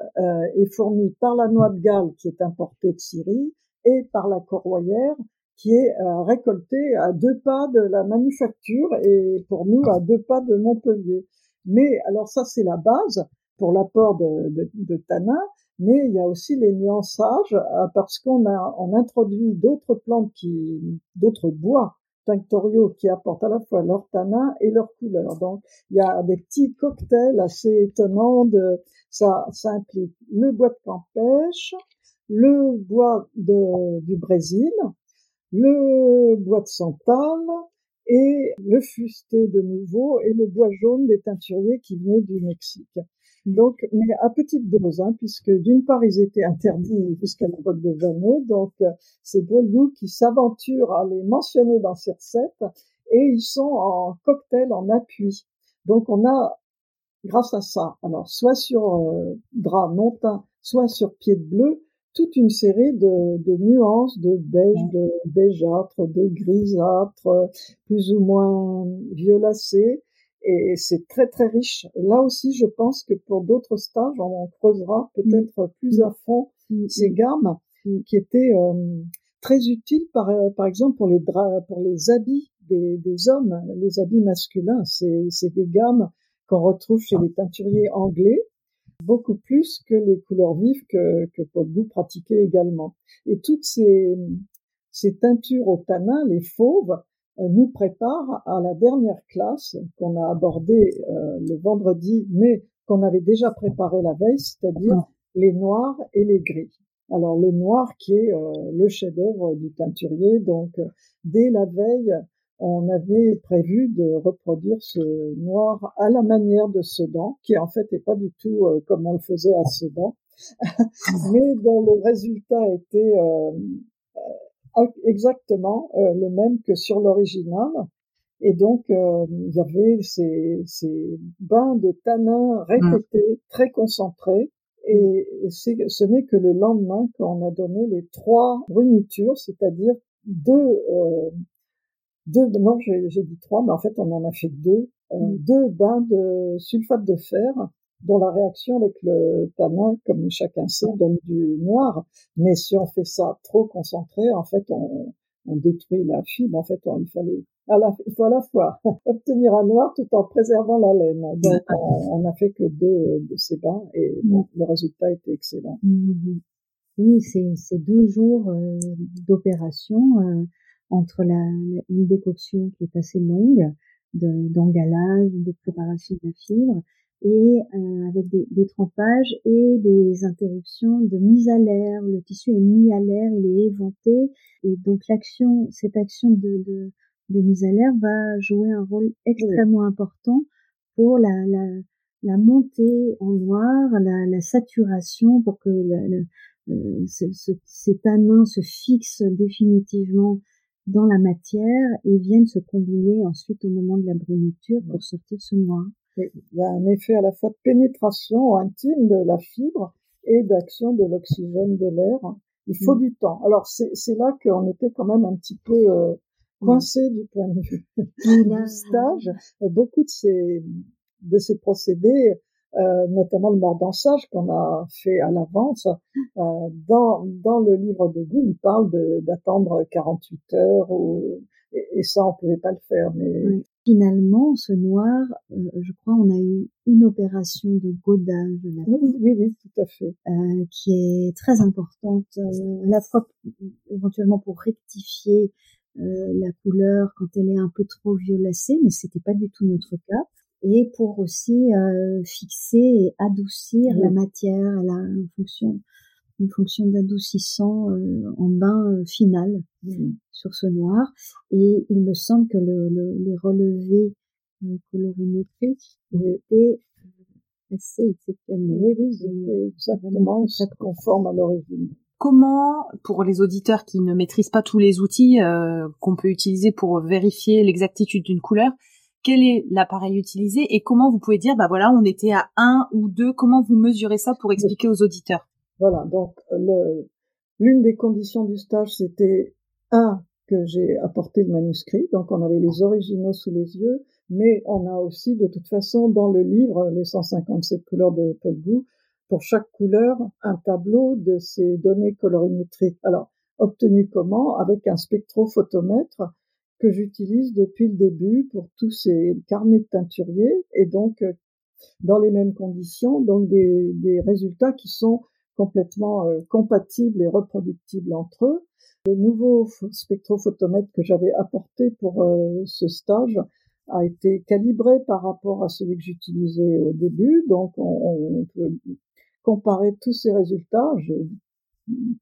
est fourni par la noix de Galles qui est importée de Syrie et par la corroyère qui est euh, récoltée à deux pas de la manufacture et pour nous à deux pas de Montpellier. Mais alors ça c'est la base pour l'apport de, de, de, tanin, mais il y a aussi les nuançages euh, parce qu'on a on introduit d'autres plantes qui d'autres bois tinctoriaux qui apportent à la fois leur tanin et leur couleur. Donc il y a des petits cocktails assez étonnants de ça ça implique le bois de campèche, le bois de, du Brésil, le bois de santal et le fusté de nouveau et le bois jaune des teinturiers qui venaient du Mexique. Mm. Donc, mais à petite dose, hein, puisque d'une part ils étaient interdits jusqu'à l'époque de Vano, donc c'est Beaulieu qui s'aventure à les mentionner dans ces recettes et ils sont en cocktail en appui. Donc on a, grâce à ça, alors soit sur euh, drap non teint, soit sur pied de bleu, toute une série de, de nuances de beige, de beigâtre, de grisâtre, plus ou moins violacé. Et c'est très très riche. Là aussi, je pense que pour d'autres stages, on creusera peut-être mm. plus à fond mm. ces gammes mm. qui étaient euh, très utiles, par, euh, par exemple pour les draps, pour les habits des, des hommes, les habits masculins. C'est des gammes qu'on retrouve chez les teinturiers anglais beaucoup plus que les couleurs vives que, que Paul Gou pratiquait également. Et toutes ces, ces teintures au tanin, les fauves, euh, nous préparent à la dernière classe qu'on a abordée euh, le vendredi, mais qu'on avait déjà préparé la veille, c'est-à-dire les noirs et les gris. Alors le noir qui est euh, le chef-d'œuvre du teinturier, donc dès la veille, on avait prévu de reproduire ce noir à la manière de Sedan, qui en fait n'est pas du tout euh, comme on le faisait à Sedan, mais dont le résultat était euh, euh, exactement le même que sur l'original. Et donc, il y avait ces, ces, bains de tanin répétés, très concentrés. Et ce n'est que le lendemain qu'on a donné les trois brunitures, c'est-à-dire deux deux, non, j'ai dit trois, mais en fait, on en a fait deux. Euh, mm. Deux bains de sulfate de fer dont la réaction avec le tanin, comme chacun sait, donne du noir. Mais si on fait ça trop concentré, en fait, on, on détruit la fibre. En fait, il fallait, à la, il faut à la fois obtenir un noir tout en préservant la laine. Donc, on, n'a fait que deux de ces bains et mm. le résultat était excellent. Oui, c'est deux jours euh, d'opération. Euh, entre la, une décoction qui est assez longue d'engalage, de, préparation de la fibre, et euh, avec des, des, trempages et des interruptions de mise à l'air. Le tissu est mis à l'air, il est éventé, et donc l'action, cette action de, de, de, mise à l'air va jouer un rôle extrêmement important pour la, la, la, montée en noir, la, la saturation, pour que le, euh, ce, ce, ces tanins se fixent définitivement dans la matière et viennent se combiner ensuite au moment de la bruniture pour sortir ce noir. Il y a un effet à la fois de pénétration intime de la fibre et d'action de l'oxygène de l'air. Il faut mm. du temps. Alors c'est là qu'on était quand même un petit peu euh, mm. coincé du point de vue du stage. Beaucoup de ces de ces procédés euh, notamment le mordansage qu'on a fait à l'avance. Euh, dans, dans le livre de goût, il parle d'attendre 48 heures ou, et, ça, on pouvait pas le faire. Mais finalement, ce noir, euh, je crois, on a eu une opération de godage. Oui, oui, oui, tout à fait. Euh, qui est très importante, à la fois éventuellement pour rectifier la couleur quand elle est un peu trop violacée, mais c'était pas du tout notre cas et pour aussi euh, fixer et adoucir la matière. Elle a une fonction, une fonction d'adoucissant euh, en bain euh, final sur ce noir. Et il me semble que le, le, les relevés colorimétriques étaient assez exceptionnels. Oui, oui, exactement conforme à l'origine. comment, pour les auditeurs qui ne maîtrisent pas tous les outils euh, qu'on peut utiliser pour vérifier l'exactitude d'une couleur, quel est l'appareil utilisé et comment vous pouvez dire, bah voilà, on était à un ou deux, comment vous mesurez ça pour expliquer aux auditeurs? Voilà, donc l'une des conditions du stage, c'était un, que j'ai apporté le manuscrit, donc on avait les originaux sous les yeux, mais on a aussi de toute façon dans le livre les 157 couleurs de Paul Gou, pour chaque couleur un tableau de ces données colorimétriques. Alors, obtenu comment? Avec un spectrophotomètre que j'utilise depuis le début pour tous ces carnets de teinturiers et donc euh, dans les mêmes conditions, donc des, des résultats qui sont complètement euh, compatibles et reproductibles entre eux. Le nouveau spectrophotomètre que j'avais apporté pour euh, ce stage a été calibré par rapport à celui que j'utilisais au début, donc on, on, peut comparer tous ces résultats. J'ai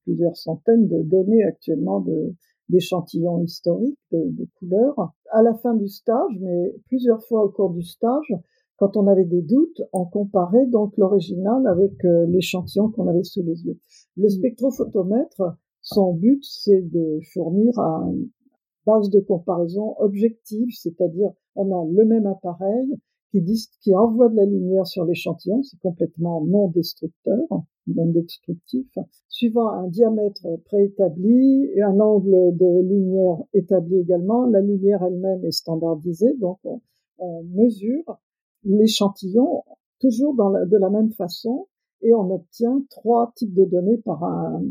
plusieurs centaines de données actuellement de, d'échantillons historiques de, de, couleurs. À la fin du stage, mais plusieurs fois au cours du stage, quand on avait des doutes, on comparait donc l'original avec euh, l'échantillon qu'on avait sous les yeux. Le spectrophotomètre, son but, c'est de fournir une base de comparaison objective, c'est-à-dire on a le même appareil qui, qui envoie de la lumière sur l'échantillon, c'est complètement non destructeur, non destructif, suivant un diamètre préétabli et un angle de lumière établi également. La lumière elle-même est standardisée, donc on, mesure l'échantillon toujours de la même façon et on obtient trois types de données par un,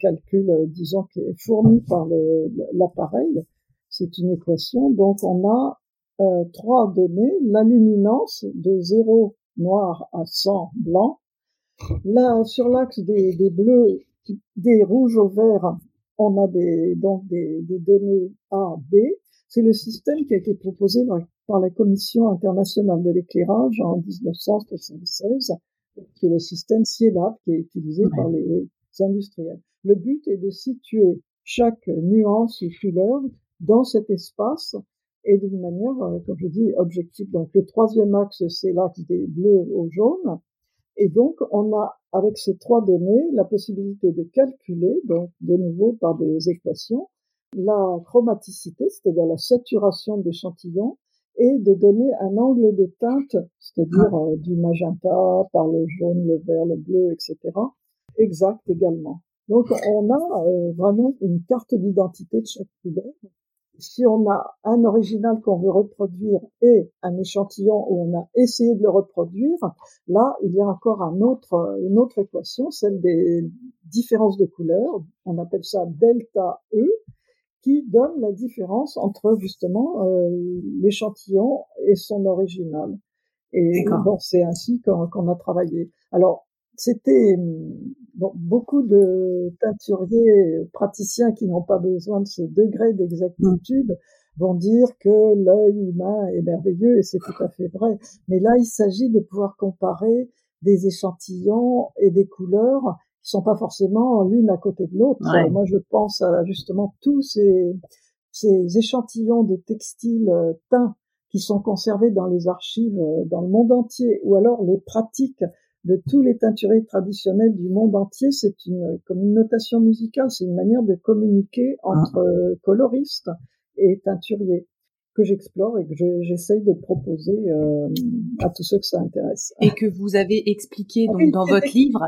calcul, disons, qui est fourni par l'appareil. C'est une équation. Donc on a euh, trois données, la luminance de 0 noir à 100 blanc. Là, sur l'axe des, des, bleus, des rouges au vert, on a des, donc des, des données A, B. C'est le système qui a été proposé par la Commission internationale de l'éclairage en 1976 qui est le système CIELAB qui est utilisé par les industriels. Le but est de situer chaque nuance ou couleur dans cet espace et d'une manière, euh, comme je dis, objective. Donc le troisième axe, c'est l'axe des bleus au jaune. Et donc on a, avec ces trois données, la possibilité de calculer, donc de nouveau par des équations, la chromaticité, c'est-à-dire la saturation de l'échantillon, et de donner un angle de teinte, c'est-à-dire euh, du magenta par le jaune, le vert, le bleu, etc., exact également. Donc on a euh, vraiment une carte d'identité de chaque couleur. Si on a un original qu'on veut reproduire et un échantillon où on a essayé de le reproduire, là il y a encore un autre, une autre équation, celle des différences de couleurs. On appelle ça delta E qui donne la différence entre justement euh, l'échantillon et son original. Et bon, c'est ainsi qu'on a travaillé. Alors, c'était bon, beaucoup de teinturiers praticiens qui n'ont pas besoin de ce degré d'exactitude vont dire que l'œil humain est merveilleux et c'est tout à fait vrai. Mais là, il s'agit de pouvoir comparer des échantillons et des couleurs qui sont pas forcément l'une à côté de l'autre. Moi, je pense à justement tous ces, ces échantillons de textiles euh, teints qui sont conservés dans les archives euh, dans le monde entier, ou alors les pratiques de tous les teinturiers traditionnels du monde entier, c'est une comme une notation musicale, c'est une manière de communiquer ah. entre euh, coloristes et teinturiers que j'explore et que j'essaye de proposer euh, à tous ceux que ça intéresse. Et que vous avez expliqué donc dans votre livre.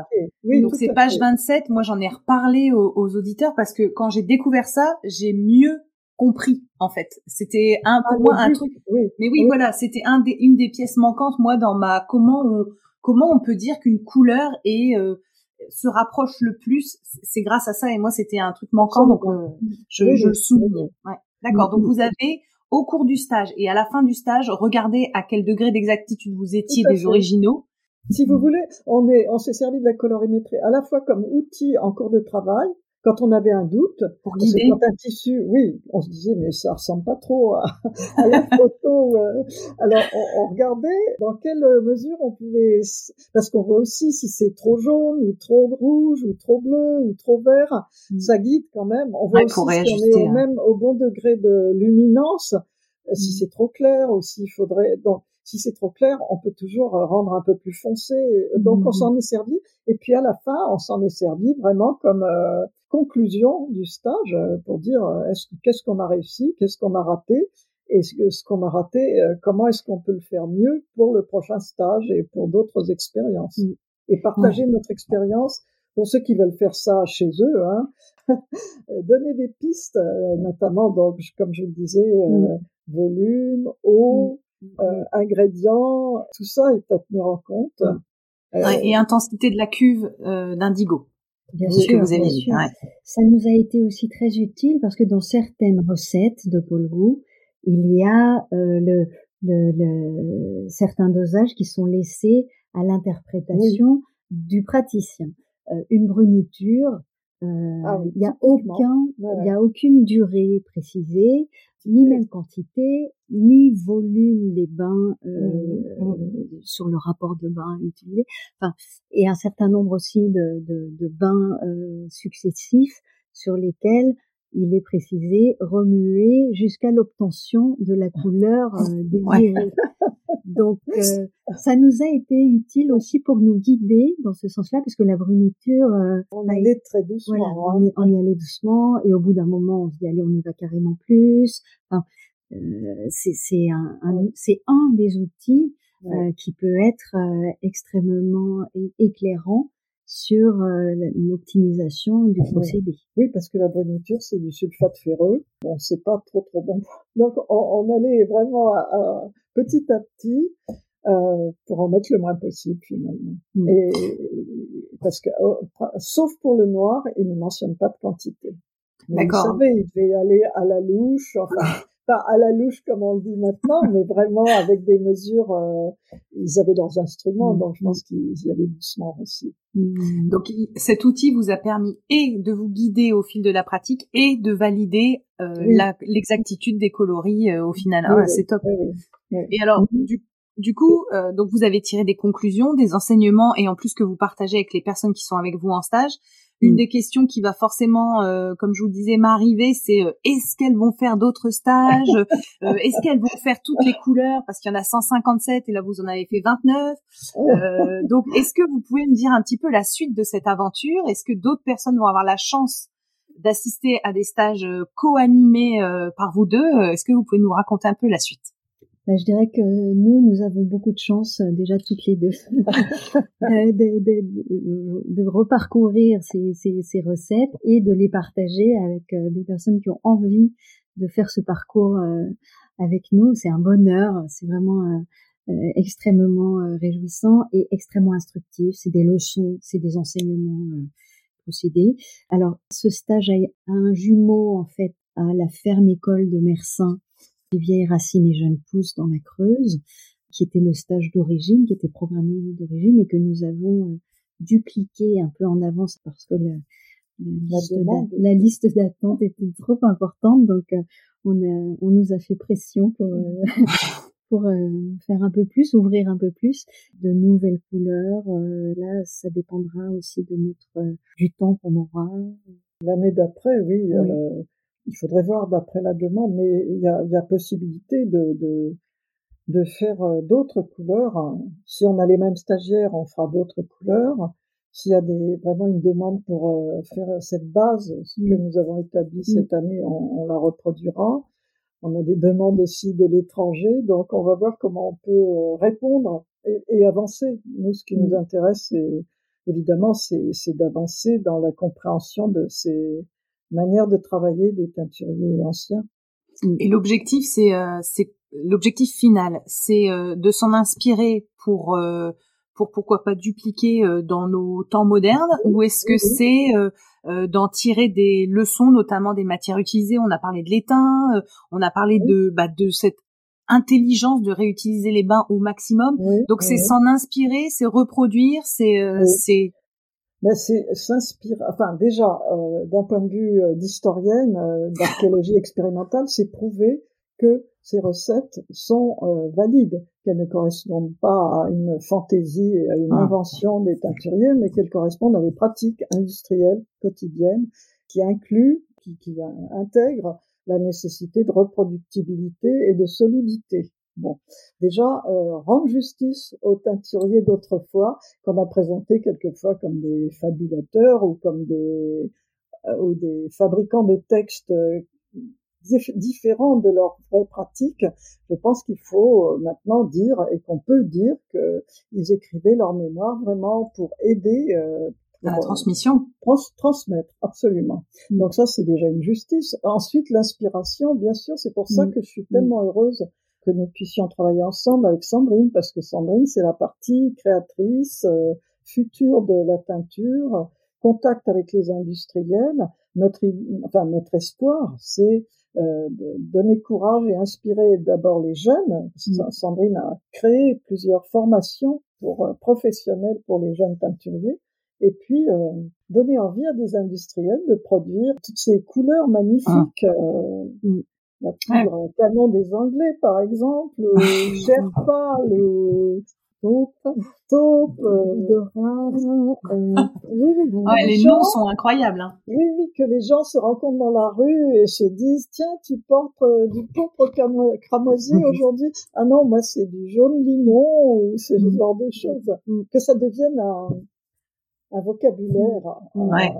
Oui, donc c'est page 27. Moi, j'en ai reparlé aux, auditeurs parce que quand j'ai découvert ça, j'ai mieux compris en fait. C'était un pour ah, moi un truc. Oui, Mais oui, voilà, c'était un des, une des pièces manquantes moi dans ma comment on comment on peut dire qu'une couleur est euh, se rapproche le plus. C'est grâce à ça et moi c'était un truc manquant donc euh, je, je le souligne. Ouais. D'accord. Donc vous avez au cours du stage et à la fin du stage, regardez à quel degré d'exactitude vous étiez des originaux. Si vous voulez, on est, on s'est servi de la colorimétrie à la fois comme outil en cours de travail, quand on avait un doute, pour guider. quand un tissu, oui, on se disait mais ça ressemble pas trop à, la photo. Euh. alors on, regardait dans quelle mesure on pouvait, parce qu'on voit aussi si c'est trop jaune ou trop rouge ou trop bleu ou trop vert, mm. ça guide quand même. On voit aussi si on est au hein. même au bon degré de luminance, si mm. c'est trop clair ou s'il faudrait. Donc si c'est trop clair, on peut toujours rendre un peu plus foncé. Donc on mhm. s'en est servi. Et puis à la fin, on s'en est servi vraiment comme conclusion du stage pour dire est-ce qu'est-ce qu'on a réussi, qu'est-ce qu'on a raté, et ce qu'on a raté, comment est-ce qu'on peut le faire mieux pour le prochain stage et pour d'autres expériences. Mm. Et partager notre expérience pour ceux qui veulent faire ça chez eux, hein, donner des pistes, euh, notamment donc comme je le disais, euh, mm. volume, eau, mm. euh, ingrédients, tout ça est à tenir en compte. et intensité de la cuve d'indigo. Bien sûr, vous avez sûr. Ça nous a été aussi très utile parce que dans certaines recettes de Paul Gou, il y a le, le, le, certains dosages qui sont laissés à l'interprétation du praticien. Euh, une bruniture, euh, ah il n'y a aucun, il a aucune durée précisée, ni même quantité, ni volume des bains mmh, euh, mmh. sur le rapport de bain utilisé. Enfin, et un certain nombre aussi de, de, de bains euh, successifs sur lesquels il est précisé remuer jusqu'à l'obtention de la couleur euh, désirée. Donc, euh, ça nous a été utile aussi pour nous guider dans ce sens-là, puisque la bruniture... Euh, on allait très doucement. Voilà, hein. on, y allait doucement, et au bout d'un moment, on se dit, allez, on y va carrément plus. Enfin, euh, c'est un, un c'est un des outils euh, qui peut être euh, extrêmement éclairant sur l'optimisation du procédé. Oui, parce que la bruniture, c'est du sulfate ferreux. Bon, c'est pas trop trop bon. Donc, on, on allait vraiment à, petit à petit euh, pour en mettre le moins possible finalement. Mm. Et parce que oh, sauf pour le noir, il ne mentionne pas de quantité. Mais vous savez, il devait y aller à la louche, enfin pas à la louche comme on le dit maintenant, mais vraiment avec des mesures. Euh, ils avaient leurs instruments, mm. donc je pense qu'ils y allaient doucement aussi. Mm. Donc cet outil vous a permis et de vous guider au fil de la pratique et de valider euh, l'exactitude des coloris euh, au final. Ah, c'est top. Et alors, mm-hmm. du, du coup, euh, donc vous avez tiré des conclusions, des enseignements et en plus que vous partagez avec les personnes qui sont avec vous en stage. Une mm. des questions qui va forcément, euh, comme je vous disais, m'arriver, c'est euh, est-ce qu'elles vont faire d'autres stages? Est-ce qu'elles vont faire toutes les couleurs? Parce qu'il y en a 157 et là vous en avez fait 29. donc, est-ce que vous pouvez me dire un petit peu la suite de cette aventure? Est-ce que d'autres personnes vont avoir la chance d'assister à des stages co-animés par vous deux? Est-ce que vous pouvez nous raconter un peu la suite? Bah, je dirais que nous, nous avons beaucoup de chance euh, déjà toutes les deux de, de, de, de, reparcourir ces, ces, ces, recettes et de les partager avec euh, des personnes qui ont envie de faire ce parcours euh, avec nous. C'est un bonheur, c'est vraiment extrêmement réjouissant et extrêmement instructif. C'est des leçons, c'est des enseignements procédés. Alors, ce stage a un jumeau en fait à la ferme école de Mersin des vieilles racines et jeunes pousses dans la Creuse, qui était le stage d'origine, qui était programmé d'origine et que nous avons euh, dupliqué un peu en avance parce que la, la, liste, d'attente était trop importante, donc euh, on, a, on nous a fait pression pour, euh, pour faire un peu plus, ouvrir un peu plus de nouvelles couleurs. là, ça dépendra aussi de notre du temps qu'on aura. L'année d'après, oui. oui il faudrait voir d'après la demande, mais il y a, y a possibilité de, de, de faire euh, d'autres couleurs. Si on a les mêmes stagiaires, on fera d'autres couleurs. S'il y a des, vraiment une demande pour euh, faire cette base, ce que nous avons établi mm. cette année, on, on, la reproduira. On a des demandes aussi de l'étranger, donc on va voir comment on peut euh, répondre et, et avancer. Nous, ce qui nous mm. intéresse, c'est évidemment, c'est d'avancer dans la compréhension de ces manière de travailler des teinturiers anciens. Et l'objectif, c'est euh, c'est l'objectif final, c'est euh, de s'en inspirer pour euh, pour pourquoi pas dupliquer dans nos temps modernes, ou est-ce que c'est d'en tirer des leçons, notamment des matières utilisées? On a parlé de l'étain, on a parlé de bah, de cette intelligence de réutiliser les bains au maximum. Donc c'est s'en inspirer, c'est reproduire, c'est c'est mais c'est s'inspire. Enfin, déjà, euh, d'un point de vue euh, d'historienne euh, d'archéologie expérimentale, c'est prouvé que ces recettes sont valides, qu'elles ne correspondent pas à une fantaisie et à une ah. invention des teinturiers, mais qu'elles correspondent à des pratiques industrielles quotidiennes qui incluent, qui, qui intègrent la nécessité de reproductibilité et de solidité. Bon, déjà euh, rendre justice aux teinturiers d'autrefois qu'on a présentés quelquefois comme des fabulateurs ou comme des euh, ou des fabricants de textes euh, différents de leur vraie pratique. Je pense qu'il faut maintenant dire et qu'on peut dire qu'ils écrivaient leur mémoire vraiment pour aider la transmission. transmettre, absolument. Mm. Donc ça, c'est déjà une justice. Ensuite, l'inspiration, bien sûr, c'est pour ça mm. que je suis mm. tellement heureuse que nous puissions travailler ensemble avec Sandrine, parce que Sandrine, c'est la partie créatrice, euh, future de la teinture, contact avec les industriels. Notre, enfin, notre espoir, c'est euh, de donner courage et inspirer d'abord les jeunes. Sandrine a créé plusieurs formations pour euh, professionnels pour les jeunes teinturiers et puis euh, donner envie à des industriels de produire toutes ces couleurs magnifiques. Ah. Euh, mm. La poudre canon des Anglais, par exemple, le Sherpa, le taupe, taupe, euh, euh, oui, oui, ouais, les gens, noms sont incroyables. Hein. Oui, oui, que les gens se rencontrent dans la rue et se disent tiens, tu portes euh, du pourpre cramoisi aujourd'hui. Ah non, moi c'est du jaune limon ou ce mm. genre de choses. Mm. Que ça devienne un, un vocabulaire. Ouais.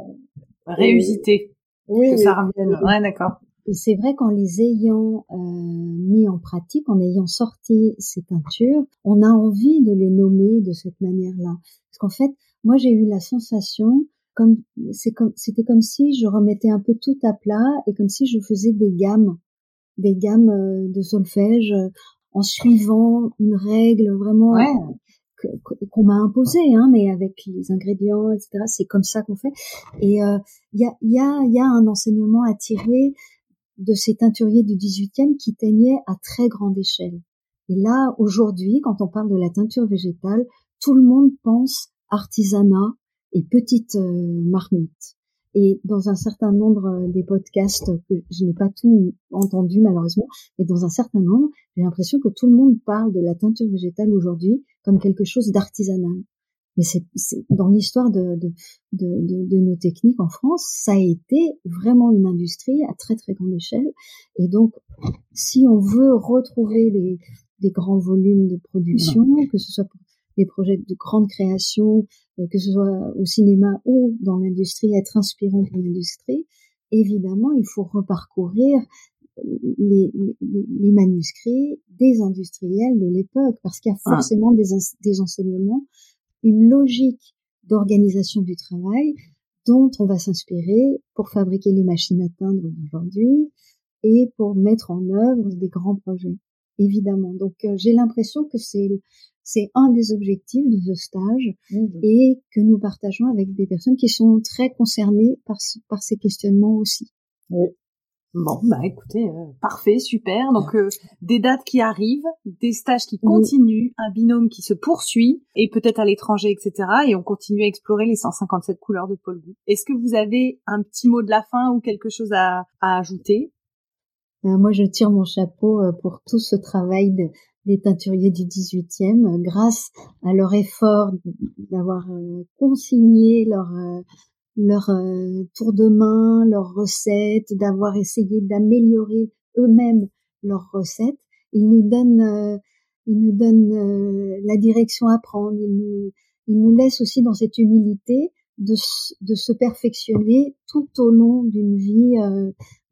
Euh, Réusité. Oui. Que ça revienne. Ouais, d'accord. Et c'est vrai qu'en les ayant euh, mis en pratique, en ayant sorti ces teintures, on a envie de les nommer de cette manière-là. Parce qu'en fait, moi j'ai eu la sensation comme c'est comme c'était comme si je remettais un peu tout à plat et comme si je faisais des gammes, des gammes euh, de solfège en suivant une règle vraiment ouais qu'on m'a imposé, hein, mais avec les ingrédients, etc. C'est comme ça qu'on fait. Et il euh, y, a, y, a, y a un enseignement à tirer de ces teinturiers du 18e qui teignaient à très grande échelle. Et là, aujourd'hui, quand on parle de la teinture végétale, tout le monde pense artisanat et petite euh, marmite. Et dans un certain nombre euh, des podcasts, je n'ai pas tout entendu malheureusement, mais dans un certain nombre, j'ai l'impression que tout le monde parle de la teinture végétale aujourd'hui comme quelque chose d'artisanal. Mais c'est dans l'histoire de, de, de, de, nos techniques en France, ça a été vraiment une industrie à très très grande échelle. Et donc, si on veut retrouver les, des grands volumes de production, que ce soit pour des projets de grande création, euh, que ce soit au cinéma ou dans l'industrie, être inspirant pour l'industrie, évidemment, il faut reparcourir les, les, manuscrits des industriels de l'époque, parce qu'il y a ah. forcément des, des enseignements, une logique d'organisation du travail dont on va s'inspirer pour fabriquer les machines à teindre d'aujourd'hui et pour mettre en œuvre des grands projets, évidemment. Donc euh, j'ai l'impression que c'est c'est un des objectifs de ce stage mmh. et que nous partageons avec des personnes qui sont très concernées par, par ces questionnements aussi. Oui. Bon, bah écoutez, euh, parfait, super. Donc euh, des dates qui arrivent, des stages qui continuent, un binôme qui se poursuit, et peut-être à l'étranger, etc. Et on continue à explorer les 157 couleurs de Paul Gou. Est-ce que vous avez un petit mot de la fin ou quelque chose à, à ajouter? Euh, Moi, je tire mon chapeau pour tout ce travail de, des teinturiers du 18e, grâce à leur effort d'avoir consigné leur leur euh, tour de main, leurs recettes, d'avoir essayé d'améliorer eux-mêmes leurs recettes. Ils nous donnent, euh, ils nous donnent euh, la direction à prendre. Ils nous, ils nous laissent aussi dans cette humilité de, de se perfectionner tout au long d'une vie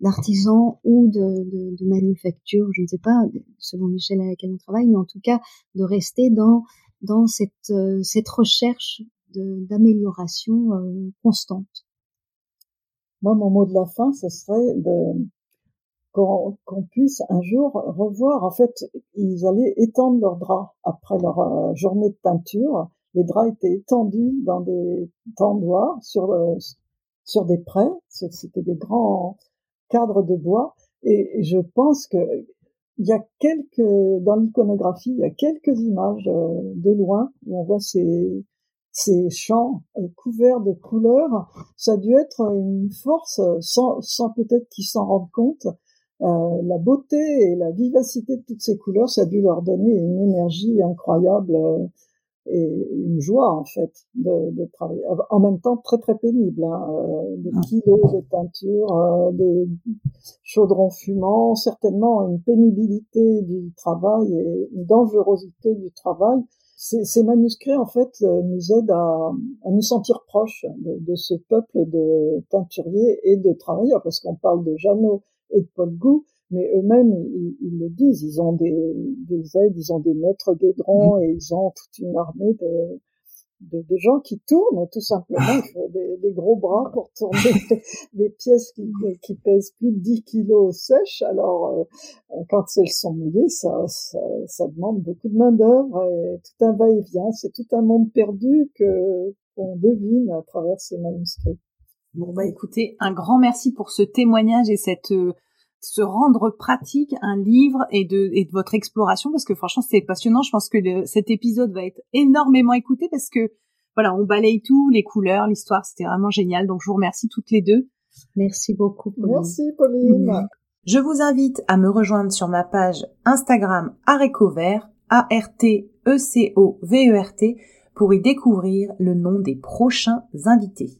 d'artisan ou de, de, de, manufacture, je ne sais pas, selon l'échelle à laquelle on travaille, mais en tout cas de rester dans dans cette, cette recherche d'amélioration euh, constante. Moi, mon mot de la fin, ce serait qu'on puisse un jour revoir. En fait, ils allaient étendre leurs draps après leur euh, journée de peinture. Les draps étaient étendus dans des tendoirs sur euh, sur des prés. C'était des grands cadres de bois. Et je pense que il y a quelques dans l'iconographie, il y a quelques images de loin où on voit ces ces champs euh, couverts de couleurs, ça a dû être une force euh, sans, sans peut-être qu'ils s'en rendent compte. Euh, la beauté et la vivacité de toutes ces couleurs, ça a dû leur donner une énergie incroyable et une joie en fait de, de travailler. En même temps très très pénible, hein, euh, des ah. kilos de teinture, des chaudrons fumants, certainement une pénibilité du travail et une dangerosité du travail. Ces, ces manuscrits en fait euh, nous aident à, à nous sentir proches de, de, ce peuple de teinturiers et de travailleurs, parce qu'on parle de Jeannot et de Paul Gou, mais eux-mêmes, ils, ils, le disent, ils ont des, des, aides, ils ont des maîtres guédrons mmh. et ils ont toute une armée de, de, de gens qui tournent, tout simplement. Il faut des, des gros bras pour tourner des, pièces qui, qui, pèsent plus de 10 kilos sèches. Alors, euh, quand elles sont mouillées, ça, ça, ça demande beaucoup de main-d'œuvre et tout un va-et-vient. C'est tout un monde perdu que qu'on devine à travers ces manuscrits. Bon, bah écoutez, un grand merci pour ce témoignage et cette euh, se rendre pratique un livre et de, et de votre exploration parce que franchement c'est passionnant. Je pense que cet épisode va être énormément écouté parce que voilà, on balaye tout, les couleurs, l'histoire, c'était vraiment génial. Donc je vous remercie toutes les deux. Merci beaucoup. Pauline. Merci Pauline. Je vous invite à me rejoindre sur ma page Instagram Arécovert, A-R-T-E-C-O-V-E-R-T, pour y découvrir le nom des prochains invités.